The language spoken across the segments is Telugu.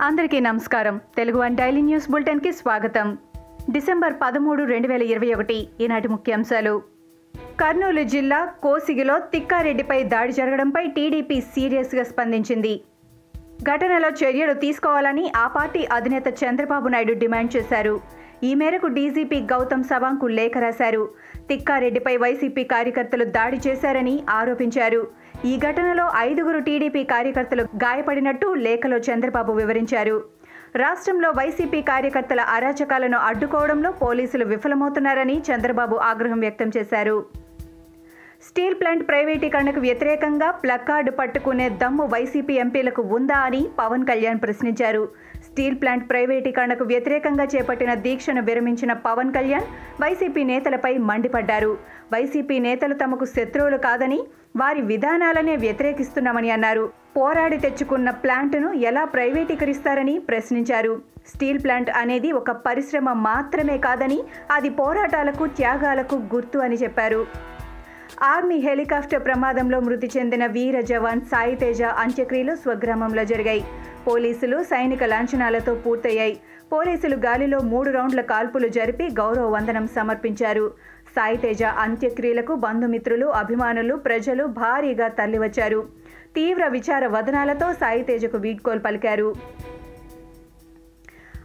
అందరికీ నమస్కారం. తెలుగు వన్ డైలీ న్యూస్ బులెటిన్కి స్వాగతం. డిసెంబర్ పదమూడు రెండు వేల ఇరవై ఒకటి ఈనాటి ముఖ్యాంశాలు. కర్నూలు జిల్లా కోసిగిలో తిక్కారెడ్డిపై దాడి జరగడంపై టీడీపీ సీరియస్గా స్పందించింది. ఘటనలో చర్యలు తీసుకోవాలని ఆ పార్టీ అధినేత చంద్రబాబు నాయుడు డిమాండ్ చేశారు. ఈ మేరకు డీజీపీ గౌతమ్ సవాంగ్కు లేఖ రాశారు. తిక్కారెడ్డిపై వైసీపీ కార్యకర్తలు దాడి చేశారని ఆరోపించారు. ఈ ఘటనలో ఐదుగురు టీడీపీ కార్యకర్తలు గాయపడినట్టు లేఖలో చంద్రబాబు వివరించారు. రాష్ట్రంలో వైసీపీ కార్యకర్తల అరాచకాలను అడ్డుకోవడంలో పోలీసులు విఫలమవుతున్నారని చంద్రబాబు ఆగ్రహం వ్యక్తం చేశారు. స్టీల్ ప్లాంట్ ప్రైవేటీకరణకు వ్యతిరేకంగా ప్లకార్డు పట్టుకునే దమ్ము వైసీపీ ఎంపీలకు ఉందా అని పవన్ కళ్యాణ్ ప్రశ్నించారు. స్టీల్ ప్లాంట్ ప్రైవేటీకరణకు వ్యతిరేకంగా చేపట్టిన దీక్షను విరమించిన పవన్ కళ్యాణ్ వైసీపీ నేతలపై మండిపడ్డారు. వైసీపీ నేతలు తమకు శత్రువులు కాదని వారి విధానాలనే వ్యతిరేకిస్తున్నామని అన్నారు. పోరాడి తెచ్చుకున్న ప్లాంట్ను ఎలా ప్రైవేటీకరిస్తారని ప్రశ్నించారు. స్టీల్ ప్లాంట్ అనేది ఒక పరిశ్రమ మాత్రమే కాదని అది పోరాటాలకు త్యాగాలకు గుర్తు అని చెప్పారు. ఆర్మీ హెలికాప్టర్ ప్రమాదంలో మృతి చెందిన వీర జవాన్ సాయి తేజ అంత్యక్రియలు స్వగ్రామంలో జరిగాయి. పోలీసులు సైనిక లాంఛనాలతో పూర్తయ్యాయి. పోలీసులు గాలిలో మూడు రౌండ్ల కాల్పులు జరిపి గౌరవ వందనం సమర్పించారు. సాయి తేజ అంత్యక్రియలకు బంధుమిత్రులు అభిమానులు ప్రజలు భారీగా తరలివచ్చారు. తీవ్ర విచార వదనాలతో సాయి తేజకు వీడ్కోలు పలికారు.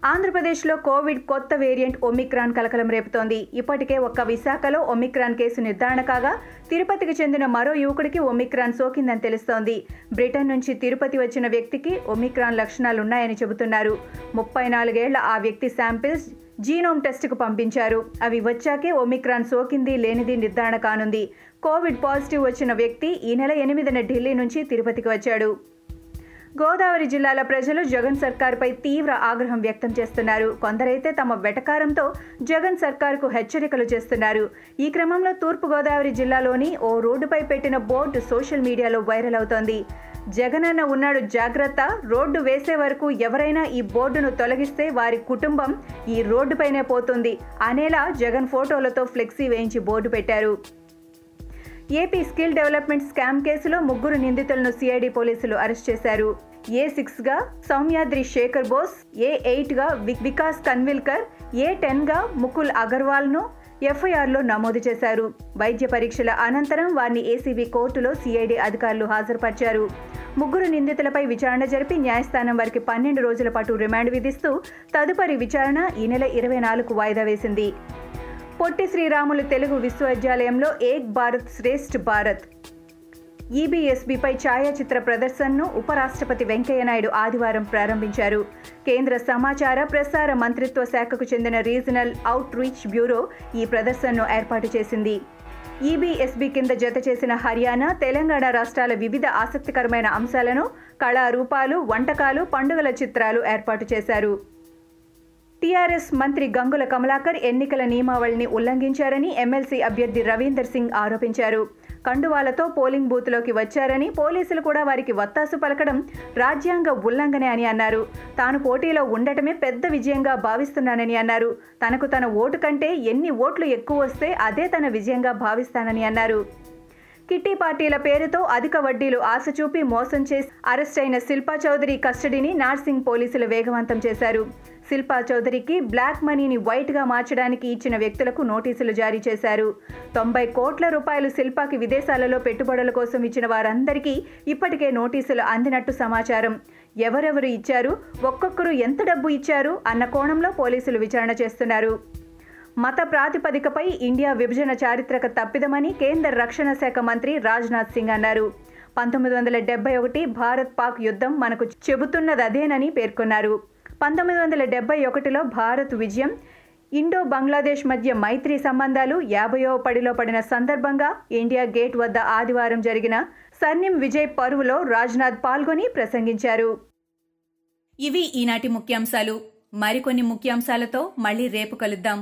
ఆంధ్రప్రదేశ్లో కోవిడ్ కొత్త వేరియంట్ ఒమిక్రాన్ కలకలం రేపుతోంది. ఇప్పటికే ఒక్క విశాఖలో ఒమిక్రాన్ కేసు నిర్ధారణ కాగా తిరుపతికి చెందిన మరో యువకుడికి ఒమిక్రాన్ సోకిందని తెలుస్తోంది. బ్రిటన్ నుంచి తిరుపతి వచ్చిన వ్యక్తికి ఒమిక్రాన్ లక్షణాలున్నాయని చెబుతున్నారు. ముప్పై నాలుగేళ్ళ ఆ వ్యక్తి శాంపిల్స్ జీనోమ్ టెస్టుకు పంపించారు. అవి వచ్చాకే ఒమిక్రాన్ సోకింది లేనిది నిర్ధారణ కానుంది. కోవిడ్ పాజిటివ్ వచ్చిన వ్యక్తి ఈ నెల ఎనిమిదిన ఢిల్లీ నుంచి తిరుపతికి వచ్చాడు. గోదావరి జిల్లాల ప్రజలు జగన్ సర్కార్పై తీవ్ర ఆగ్రహం వ్యక్తం చేస్తున్నారు. కొందరైతే తమ వెటకారంతో జగన్ సర్కార్కు హెచ్చరికలు చేస్తున్నారు. ఈ క్రమంలో తూర్పుగోదావరి జిల్లాలోని ఓ రోడ్డుపై పెట్టిన బోర్డు సోషల్ మీడియాలో వైరల్ అవుతోంది. జగనన్న ఉన్నాడు జాగ్రత్త రోడ్డు వేసే వరకు ఎవరైనా ఈ బోర్డును తొలగిస్తే వారి కుటుంబం ఈ రోడ్డుపైనే పోతుంది అనేలా జగన్ ఫోటోలతో ఫ్లెక్సీ వేయించి బోర్డు పెట్టారు. ఏపీ స్కిల్ డెవలప్మెంట్ స్కామ్ కేసులో ముగ్గురు నిందితులను సిఐడి పోలీసులు అరెస్ట్ చేశారు. ఏ సిక్స్గా సౌమ్యాద్రి శేఖర్ బోస్ ఏ ఎయిట్గా వి- వికాస్ కన్విల్కర్ ఏ టెన్గా ముకుల్ అగర్వాల్ను ఎఫ్ఐఆర్లో నమోదు చేశారు. వైద్య పరీక్షల అనంతరం వారిని ఏసీబీ కోర్టులో సిఐడి అధికారులు హాజరుపరిచారు. ముగ్గురు నిందితులపై విచారణ జరిపి న్యాయస్థానం వారికి పన్నెండు రోజుల పాటు రిమాండ్ విధిస్తూ తదుపరి విచారణ ఈ నెల ఇరవై నాలుగు వాయిదా వేసింది. పొట్టి శ్రీరాములు తెలుగు విశ్వవిద్యాలయంలో ఏక్ భారత్ శ్రేష్ఠ్ భారత్. ఈబీఎస్బీపై ఛాయాచిత్ర ప్రదర్శనను ఉపరాష్ట్రపతి వెంకయ్యనాయుడు ఆదివారం ప్రారంభించారు. కేంద్ర సమాచార ప్రసార మంత్రిత్వ శాఖకు చెందిన రీజనల్ అవుట్ రీచ్ బ్యూరో ఈ ప్రదర్శనను ఏర్పాటు చేసింది. ఈబీఎస్బీ కింద జత చేసిన హర్యానా తెలంగాణ రాష్ట్రాల వివిధ ఆసక్తికరమైన అంశాలను కళారూపాలు వంటకాలు పండుగల చిత్రాలు ఏర్పాటు చేశారు. టీఆర్ఎస్ మంత్రి గంగుల కమలాకర్ ఎన్నికల నియమావళిని ఉల్లంఘించారని ఎమ్మెల్సీ అభ్యర్థి రవీందర్ సింగ్ ఆరోపించారు. కండువాలతో పోలింగ్ బూత్లోకి వచ్చారని పోలీసులు కూడా వారికి వత్తాసు పలకడం రాజ్యాంగ ఉల్లంఘనే అని అన్నారు. తాను పోటీలో ఉండటమే పెద్ద విజయంగా భావిస్తున్నానని అన్నారు. తనకు తన ఓటు కంటే ఎన్ని ఓట్లు ఎక్కువ వస్తే అదే తన విజయంగా భావిస్తానని అన్నారు. కిట్టి పార్టీల పేరుతో అధిక వడ్డీలు ఆశ చూపి మోసం చేసి అరెస్ట్ అయిన శిల్పా చౌదరి కస్టడీని నార్సింగ్ పోలీసులు వేగవంతం చేశారు. శిల్పా చౌదరికి బ్లాక్ మనీని వైట్గా మార్చడానికి ఇచ్చిన వ్యక్తులకు నోటీసులు జారీ చేశారు. తొంభై కోట్ల రూపాయలు శిల్పాకి విదేశాలలో పెట్టుబడుల కోసం ఇచ్చిన వారందరికీ ఇప్పటికే నోటీసులు అందినట్టు సమాచారం. ఎవరెవరు ఇచ్చారు? ఒక్కొక్కరు ఎంత డబ్బు ఇచ్చారు? అన్న కోణంలో పోలీసులు విచారణ చేస్తున్నారు. మత ప్రాతిపదికపై ఇండియా విభజన చారిత్రక తప్పిదమని కేంద్ర రక్షణ శాఖ మంత్రి రాజ్నాథ్ సింగ్ అన్నారు. పంతొమ్మిది వందల డెబ్బై ఒకటి భారత్ పాక్ యుద్ధం మనకు చెబుతున్నది అదేనని పేర్కొన్నారు. పంతొమ్మిది వందల డెబ్బై ఒకటిలో భారత్ విజయం ఇండో బంగ్లాదేశ్ మధ్య మైత్రి సంబంధాలు యాభైవ పడిలో పడిన సందర్భంగా ఇండియా గేట్ వద్ద ఆదివారం జరిగిన సర్నిం విజయ్ పరువులో రాజ్నాథ్ పాల్గొని ప్రసంగించారు. ఇవి ఈనాటి ముఖ్యాంశాలు. మరికొన్ని ముఖ్యాంశాలతో మళ్ళీ రేపు కలుద్దాం.